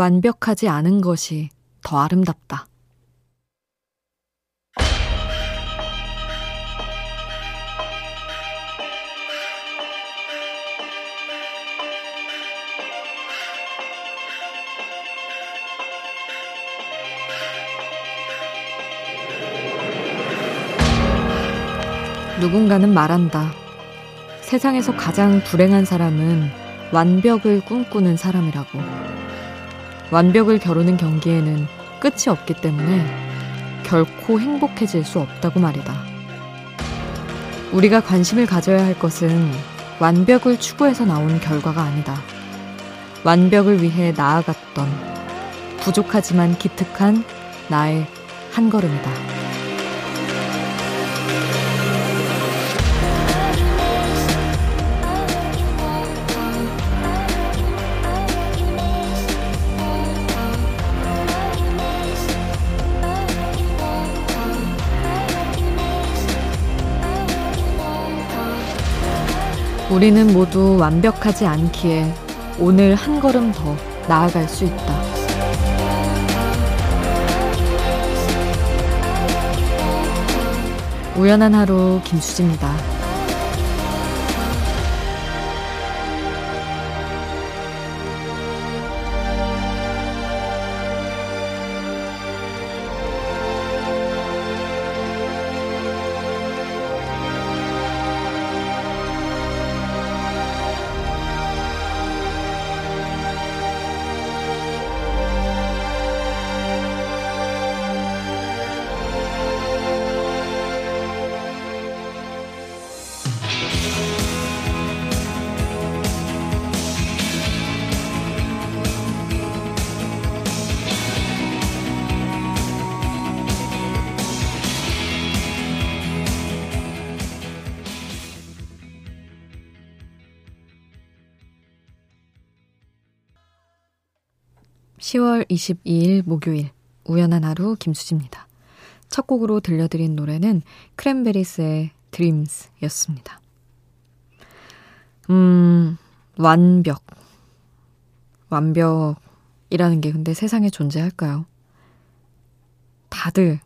완벽하지 않은 것이 더 아름답다. 누군가는 말한다. 세상에서 가장 불행한 사람은 완벽을 꿈꾸는 사람이라고. 완벽을 겨루는 경기에는 끝이 없기 때문에 결코 행복해질 수 없다고 말이다. 우리가 관심을 가져야 할 것은 완벽을 추구해서 나온 결과가 아니다. 완벽을 위해 나아갔던 부족하지만 기특한 나의 한 걸음이다. 우리는 모두 완벽하지 않기에 오늘 한 걸음 더 나아갈 수 있다. 우연한 하루 김수지입니다. 10월 22일 목요일 우연한 하루 김수지입니다. 첫 곡으로 들려드린 노래는 크랜베리스의 드림스였습니다. 음, 완벽. 완벽이라는 게 근데 세상에 존재할까요? 다들,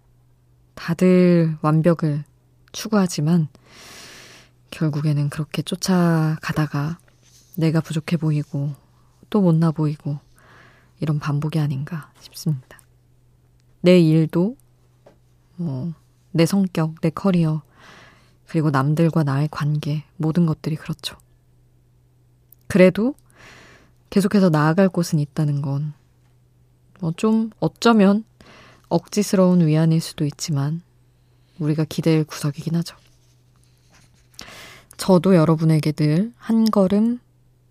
다들 완벽을 추구하지만 결국에는 그렇게 쫓아가다가 내가 부족해 보이고 또 못나 보이고 이런 반복이 아닌가 싶습니다. 내 일도, 뭐, 내 성격, 내 커리어, 그리고 남들과 나의 관계, 모든 것들이 그렇죠. 그래도 계속해서 나아갈 곳은 있다는 건, 뭐 좀 어쩌면 억지스러운 위안일 수도 있지만, 우리가 기댈 구석이긴 하죠. 저도 여러분에게 늘 한 걸음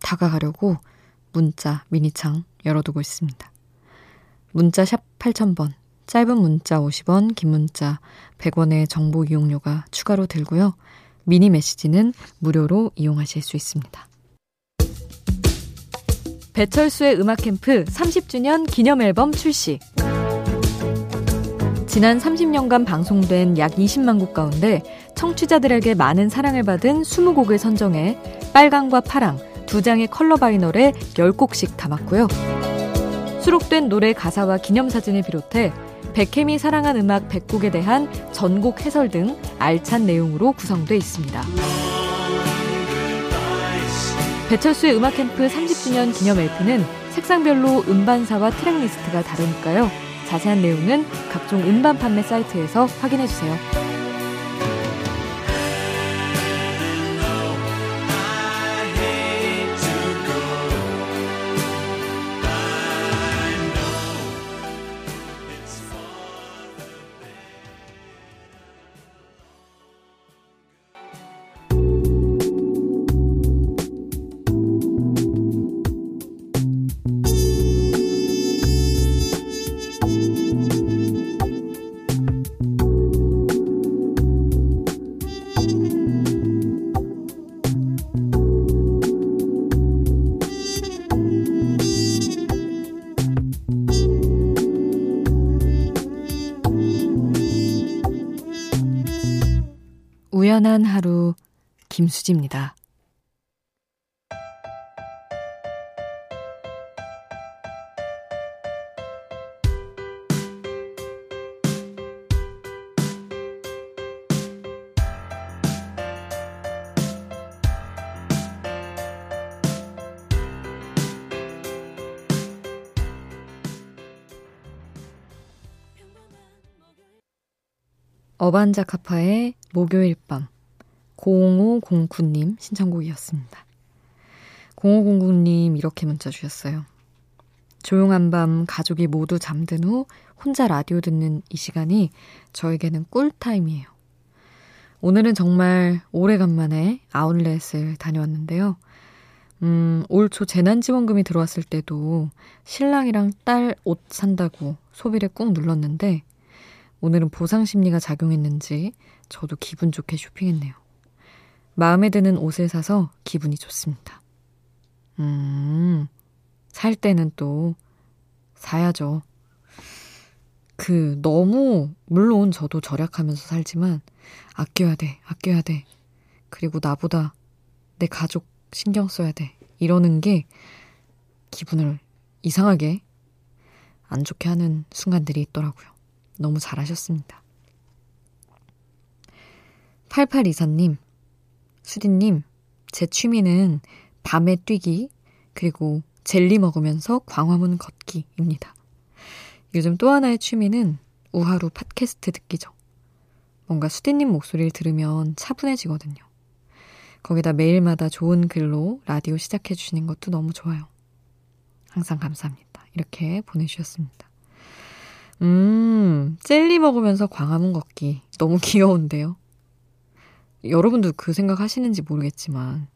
다가가려고 문자, 미니창 열어두고 있습니다. 문자 샵 8000번, 짧은 문자 50원, 긴 문자 100원의 정보 이용료가 추가로 들고요. 미니 메시지는 무료로 이용하실 수 있습니다. 배철수의 음악 캠프 30주년 기념 앨범 출시. 지난 30년간 방송된 약 20만 곡 가운데 청취자들에게 많은 사랑을 받은 20곡을 선정해 빨강과 파랑 두 장의 컬러 vinyl에 10곡씩 담았고요. 수록된 노래 가사와 기념사진을 비롯해 배캠이 사랑한 음악 100곡에 대한 전곡 해설 등 알찬 내용으로 구성돼 있습니다. 배철수의 음악 캠프 30주년 기념 LP는 색상별로 음반사와 track list가 다르니까요. 자세한 내용은 각종 음반 판매 사이트에서 확인해 주세요. 우연한 하루 김수지입니다. 어반자카파의 목요일 밤 0509님 신청곡이었습니다. 0509님 이렇게 문자 주셨어요. 조용한 밤 가족이 모두 잠든 후 혼자 라디오 듣는 이 시간이 저에게는 꿀타임이에요. 오늘은 정말 오래간만에 아울렛을 다녀왔는데요. 음, 올 초 재난지원금이 들어왔을 때도 신랑이랑 딸 옷 산다고 소비를 꾹 눌렀는데 오늘은 보상 심리가 작용했는지 저도 기분 좋게 쇼핑했네요. 마음에 드는 옷을 사서 기분이 좋습니다. 음, 살 때는 또 사야죠. 그, 너무, 물론 저도 절약하면서 살지만, 아껴야 돼, 아껴야 돼. 그리고 나보다 내 가족 신경 써야 돼. 이러는 게 기분을 이상하게 안 좋게 하는 순간들이 있더라고요. 너무 잘하셨습니다. 8824님, 수디님, 제 취미는 밤에 뛰기, 그리고 젤리 먹으면서 광화문 걷기입니다. 요즘 또 하나의 취미는 우하루 팟캐스트 듣기죠. 뭔가 수디님 목소리를 들으면 차분해지거든요. 거기다 매일마다 좋은 글로 라디오 시작해 주시는 것도 너무 좋아요. 항상 감사합니다. 이렇게 보내주셨습니다. 음, 젤리 먹으면서 광화문 걷기. 너무 귀여운데요? 여러분도 그 생각 하시는지 모르겠지만,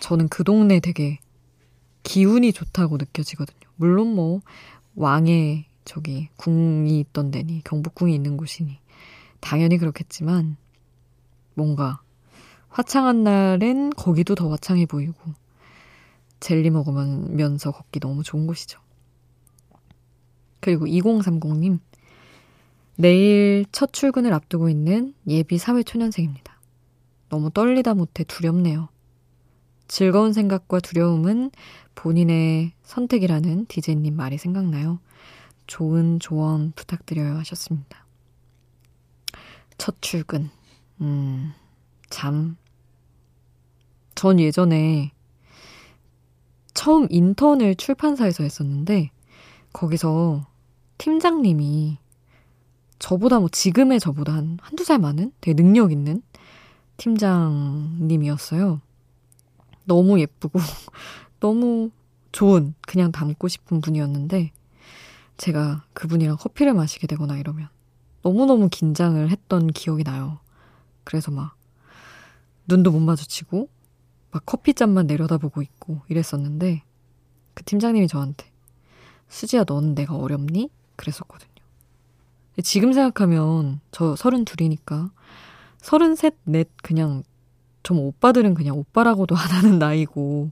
저는 그 동네 되게 기운이 좋다고 느껴지거든요. 물론 뭐, 왕의 저기 궁이 있던 데니, 경복궁이 있는 곳이니, 당연히 그렇겠지만, 뭔가 화창한 날엔 거기도 더 화창해 보이고 젤리 먹으면서 걷기 너무 좋은 곳이죠. 그리고 2030님 내일 첫 출근을 앞두고 있는 예비 사회초년생입니다. 너무 떨리다 못해 두렵네요. 즐거운 생각과 두려움은 본인의 선택이라는 디제이님 말이 생각나요. 좋은 조언 부탁드려요 하셨습니다. 첫 출근. 음, 참전 예전에 처음 인턴을 출판사에서 했었는데 거기서 팀장님이 저보다 뭐 지금의 저보다 한 한두 살 많은 되게 능력 있는 팀장님이었어요. 너무 예쁘고 너무 좋은 그냥 닮고 싶은 분이었는데 제가 그분이랑 커피를 마시게 되거나 이러면 너무너무 긴장을 했던 기억이 나요. 그래서 막 눈도 못 마주치고 막 커피잔만 내려다보고 있고 이랬었는데 그 팀장님이 저한테 수지야 너는 내가 어렵니? 그랬었거든요. 지금 생각하면 저 서른 둘이니까 서른 셋, 넷 그냥 좀 오빠들은 그냥 오빠라고도 안 하는 나이고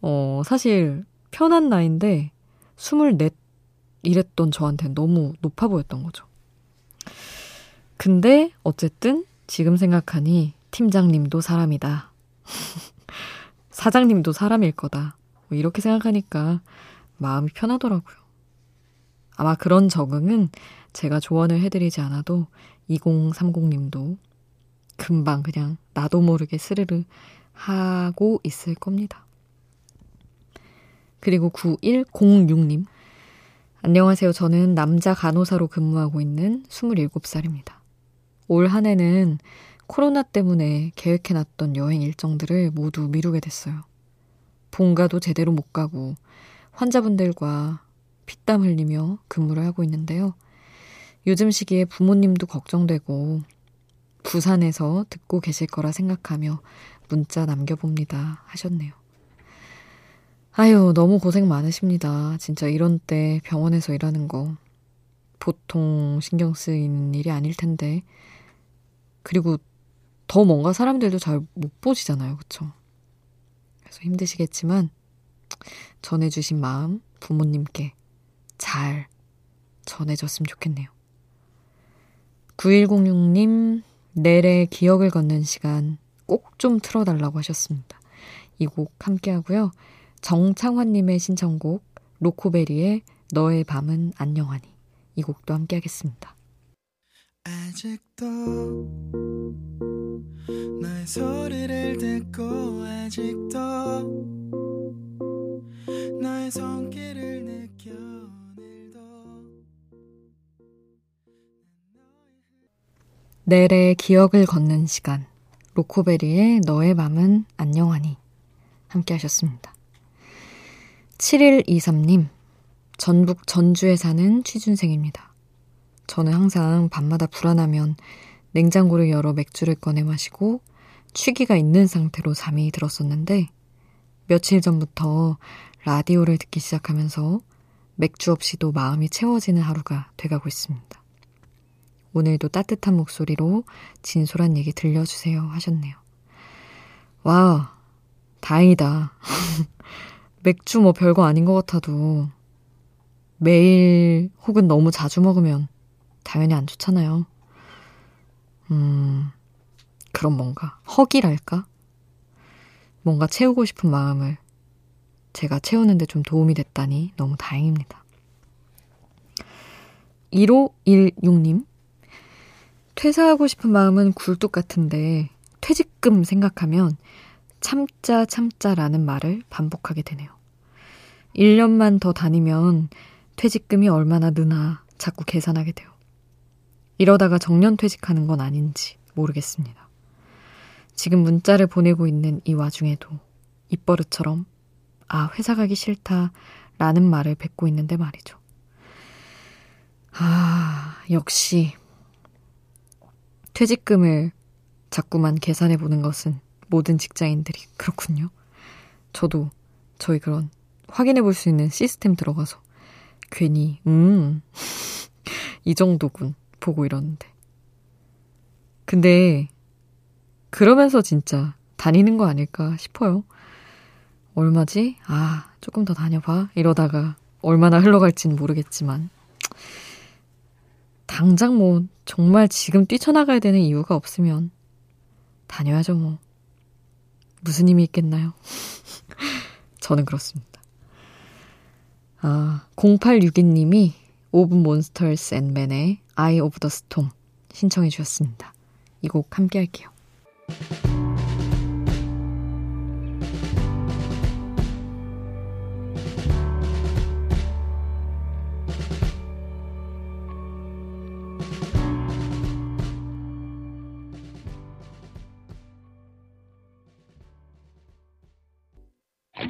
어 사실 편한 나이인데 스물넷 이랬던 저한테는 너무 높아 보였던 거죠. 근데 어쨌든 지금 생각하니 팀장님도 사람이다. 사장님도 사람일 거다. 뭐 이렇게 생각하니까 마음이 편하더라고요. 아마 그런 적응은 제가 조언을 해드리지 않아도 2030님도 금방 그냥 나도 모르게 스르르 하고 있을 겁니다. 그리고 9106님. 안녕하세요. 저는 남자 간호사로 근무하고 있는 27살입니다. 올 한 해는 코로나 때문에 계획해놨던 여행 일정들을 모두 미루게 됐어요. 본가도 제대로 못 가고 환자분들과 피땀 흘리며 근무를 하고 있는데요. 요즘 시기에 부모님도 걱정되고 부산에서 듣고 계실 거라 생각하며 문자 남겨봅니다. 하셨네요. 아유, 너무 고생 많으십니다. 진짜 이런 때 병원에서 일하는 거 보통 신경 쓰이는 일이 아닐 텐데. 그리고 더 뭔가 사람들도 잘 못 보시잖아요. 그쵸? 그래서 힘드시겠지만, 전해주신 마음 부모님께 잘 전해졌으면 좋겠네요. 9106님, 내래 기억을 걷는 시간 꼭 좀 틀어달라고 하셨습니다. 이 곡 함께 하고요. 정창환님의 신청곡, 로코베리의 너의 밤은 안녕하니. 이 곡도 함께 하겠습니다. 아직도 너의 소리를 듣고 아직도 너의 손길을 느껴 넬의 기억을 걷는 시간. 로코베리의 너의 맘은 안녕하니. 함께 하셨습니다. 7123님, 전북 전주에 사는 취준생입니다. 저는 항상 밤마다 불안하면 냉장고를 열어 맥주를 꺼내 마시고 취기가 있는 상태로 잠이 들었었는데 며칠 전부터 라디오를 듣기 시작하면서 맥주 없이도 마음이 채워지는 하루가 돼가고 있습니다. 오늘도 따뜻한 목소리로 진솔한 얘기 들려주세요 하셨네요. 와, 다행이다. 맥주 뭐 별거 아닌 것 같아도 매일 혹은 너무 자주 먹으면 당연히 안 좋잖아요. 음, 그럼 뭔가 허기랄까? 뭔가 채우고 싶은 마음을 제가 채우는데 좀 도움이 됐다니 너무 다행입니다. 1516님, 퇴사하고 싶은 마음은 굴뚝 같은데 퇴직금 생각하면 참자 참자라는 말을 반복하게 되네요. 1년만 더 다니면 퇴직금이 얼마나 느나 자꾸 계산하게 돼요. 이러다가 정년 퇴직하는 건 아닌지 모르겠습니다. 지금 문자를 보내고 있는 이 와중에도 입버릇처럼 아, 회사 가기 싫다 라는 말을 뱉고 있는데 말이죠. 아, 역시 퇴직금을 자꾸만 계산해 보는 것은 모든 직장인들이 그렇군요. 저도 저희 그런 확인해 볼 수 있는 시스템 들어가서 괜히 음. 이 정도군 보고 이러는데. 근데 그러면서 진짜 다니는 거 아닐까 싶어요. 얼마지? 아, 조금 더 다녀봐. 이러다가 얼마나 흘러갈지는 모르겠지만. 당장 뭐 정말 지금 뛰쳐나가야 되는 이유가 없으면 다녀야죠 뭐. 무슨 힘이 있겠나요? 저는 그렇습니다. 아, 0862님이 Of Monsters and Men의 I of the Storm 신청해 주셨습니다. 이 곡 함께 할게요.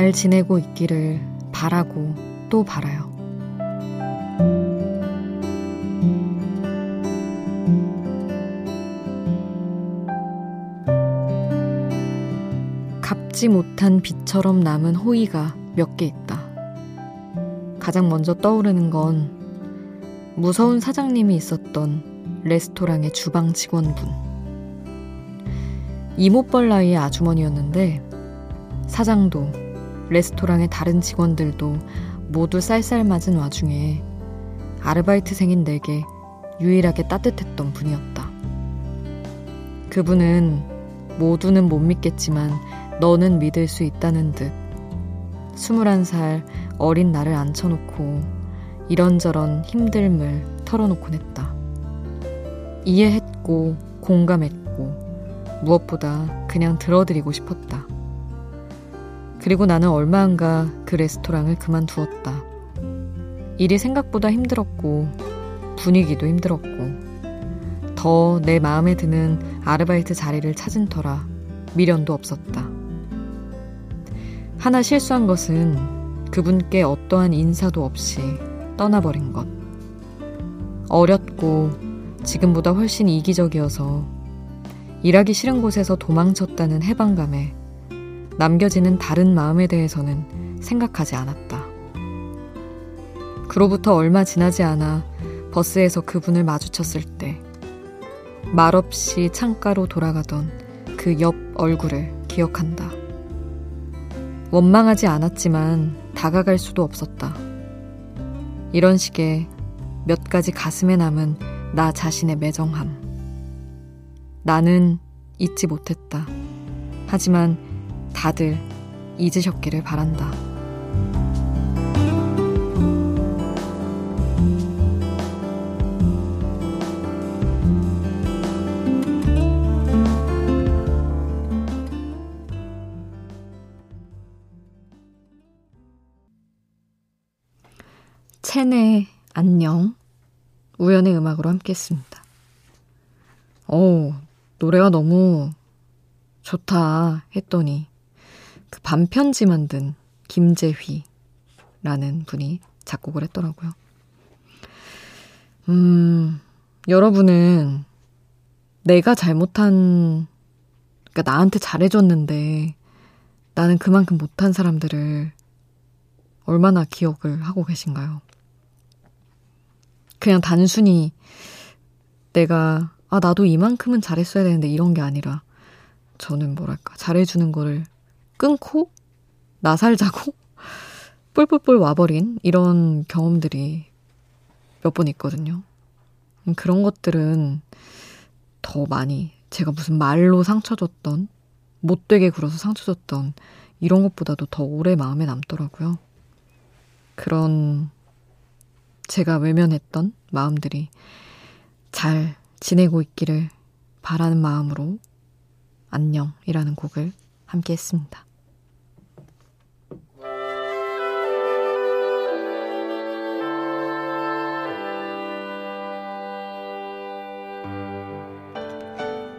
잘 지내고 있기를 바라고 또 바라요. 갚지 못한 빛처럼 남은 호의가 몇 개 있다. 가장 먼저 떠오르는 건 무서운 사장님이 있었던 레스토랑의 주방 직원분. 이모뻘 나이의 아주머니였는데 사장도 레스토랑의 다른 직원들도 모두 쌀쌀 맞은 와중에 아르바이트생인 내게 유일하게 따뜻했던 분이었다. 그분은 모두는 못 믿겠지만 너는 믿을 수 있다는 듯 21살 어린 나를 앉혀놓고 이런저런 힘듦을 털어놓곤 했다. 이해했고 공감했고 무엇보다 그냥 들어드리고 싶었다. 그리고 나는 얼마 안가 그 레스토랑을 그만두었다. 일이 생각보다 힘들었고 분위기도 힘들었고 더 내 마음에 드는 아르바이트 자리를 찾은 터라 미련도 없었다. 하나 실수한 것은 그분께 어떠한 인사도 없이 떠나버린 것. 어렸고 지금보다 훨씬 이기적이어서 일하기 싫은 곳에서 도망쳤다는 해방감에 남겨지는 다른 마음에 대해서는 생각하지 않았다. 그로부터 얼마 지나지 않아 버스에서 그분을 마주쳤을 때 말없이 창가로 돌아가던 그 옆 얼굴을 기억한다. 원망하지 않았지만 다가갈 수도 없었다. 이런 식의 몇 가지 가슴에 남은 나 자신의 매정함. 나는 잊지 못했다. 하지만 다들 잊으셨기를 바란다. 체내 안녕 우연의 음악으로 함께 했습니다. 오 노래가 너무 좋다 했더니 그 반편지 만든 김재휘라는 분이 작곡을 했더라고요. 음, 여러분은 내가 잘못한, 그러니까 나한테 잘해줬는데 나는 그만큼 못한 사람들을 얼마나 기억을 하고 계신가요? 그냥 단순히 내가, 아, 나도 이만큼은 잘했어야 되는데 이런 게 아니라, 저는 뭐랄까, 잘해주는 거를 끊고, 나 살 자고, 뿔뿔뿔 와버린 이런 경험들이 몇 번 있거든요. 음, 그런 것들은 더 많이 제가 무슨 말로 상처 줬던, 못되게 굴어서 상처 줬던 이런 것보다도 더 오래 마음에 남더라고요. 그런 제가 외면했던 마음들이 잘 지내고 있기를 바라는 마음으로 안녕이라는 곡을 함께 했습니다.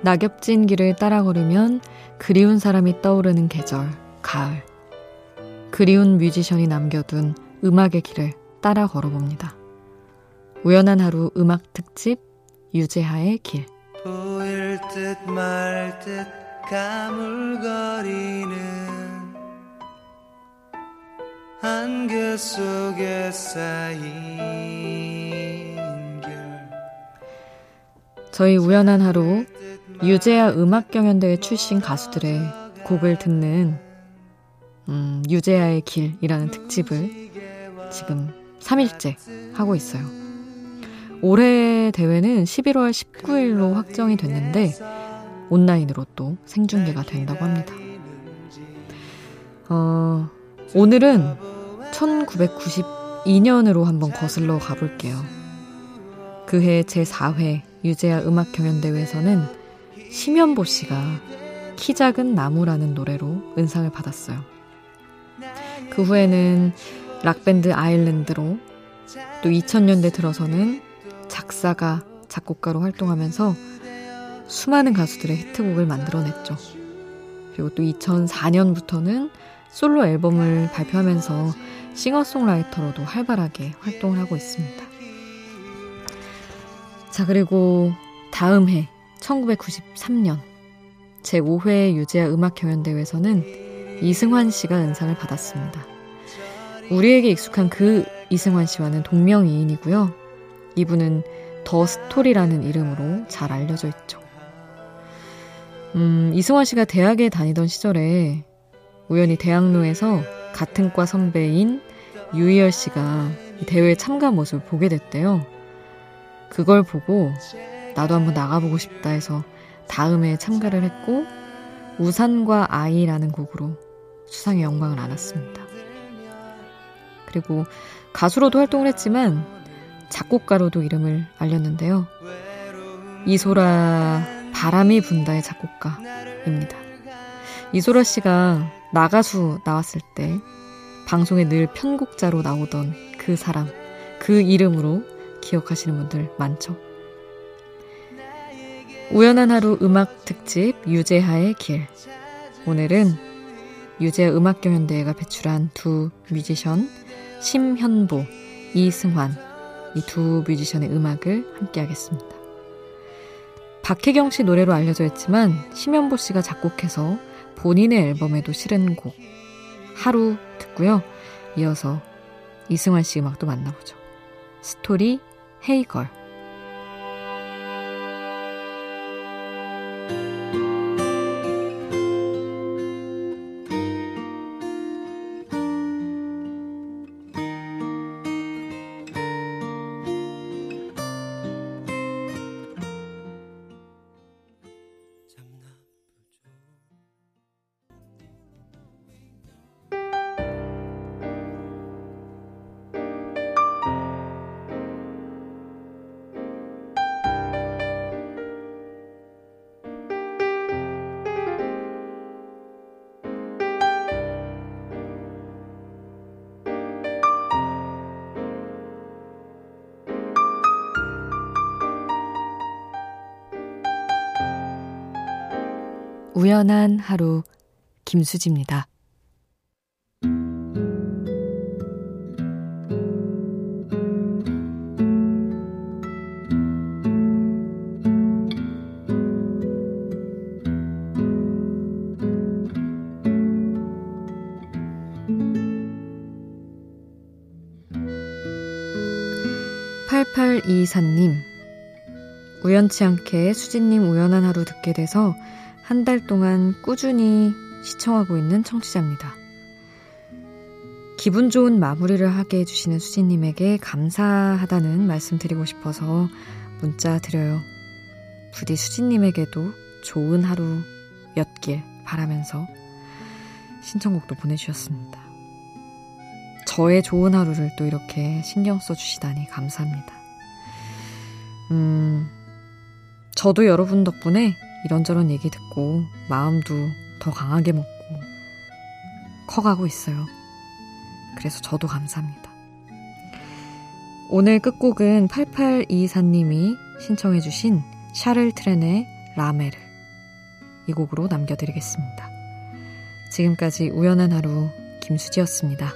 낙엽진 길을 따라 걸으면 그리운 사람이 떠오르는 계절, 가을. 그리운 뮤지션이 남겨둔 음악의 길을 따라 걸어봅니다. 우연한 하루 음악 특집 유재하의 길 보일 듯 말 듯 가물거리는 안개 속에 쌓인 결 저희 우연한 하루 유재하 음악경연대회 출신 가수들의 곡을 듣는 음, 유재하의 길이라는 특집을 지금 3일째 하고 있어요. 올해 대회는 11월 19일로 확정이 됐는데 온라인으로 또 생중계가 된다고 합니다. 어, 오늘은 1992년으로 한번 거슬러 가볼게요. 그해 제4회 유재하 음악 경연대회에서는 심연보 씨가 키 작은 나무라는 노래로 은상을 받았어요. 그 후에는 락밴드 아일랜드로 또 2000년대 들어서는 작사가, 작곡가로 활동하면서 수많은 가수들의 히트곡을 만들어냈죠. 그리고 또 2004년부터는 솔로 앨범을 발표하면서 싱어송라이터로도 활발하게 활동을 하고 있습니다. 자, 그리고 다음 해 1993년 제5회 유재하 음악 경연대회에서는 이승환 씨가 은상을 받았습니다. 우리에게 익숙한 그 이승환 씨와는 동명이인이고요. 이분은 더 스토리라는 이름으로 잘 알려져 있죠. 음, 이승환 씨가 대학에 다니던 시절에 우연히 대학로에서 같은 과 선배인 유희열 씨가 대회 참가 모습을 보게 됐대요. 그걸 보고 나도 한번 나가보고 싶다 해서 다음에 참가를 했고 우산과 아이라는 곡으로 수상의 영광을 안았습니다. 그리고 가수로도 활동을 했지만 작곡가로도 이름을 알렸는데요. 이소라 바람이 분다의 작곡가입니다. 이소라 씨가 나가수 나왔을 때 방송에 늘 편곡자로 나오던 그 사람, 그 이름으로 기억하시는 분들 많죠. 우연한 하루 음악 특집 유재하의 길. 오늘은 유재하 음악 경연대회가 배출한 두 뮤지션 심현보, 이승환, 이 두 뮤지션의 음악을 함께 하겠습니다. 박혜경 씨 노래로 알려져 있지만 심연보 씨가 작곡해서 본인의 앨범에도 실은 곡 하루 듣고요. 이어서 이승환 씨 음악도 만나보죠. 스토리 헤이걸 우연한 하루 김수지입니다. 8824님, 우연치 않게 수진님 우연한 하루 듣게 돼서 한 달 동안 꾸준히 시청하고 있는 청취자입니다. 기분 좋은 마무리를 하게 해주시는 수진님에게 감사하다는 말씀 드리고 싶어서 문자 드려요. 부디 수진님에게도 좋은 하루였길 바라면서 신청곡도 보내주셨습니다. 저의 좋은 하루를 또 이렇게 신경 써주시다니 감사합니다. 음, 저도 여러분 덕분에 이런저런 얘기 듣고 마음도 더 강하게 먹고 커가고 있어요. 그래서 저도 감사합니다. 오늘 끝곡은 8824님이 신청해주신 샤를 트렌의 라메르 이 곡으로 남겨드리겠습니다. 지금까지 우연한 하루 김수지였습니다.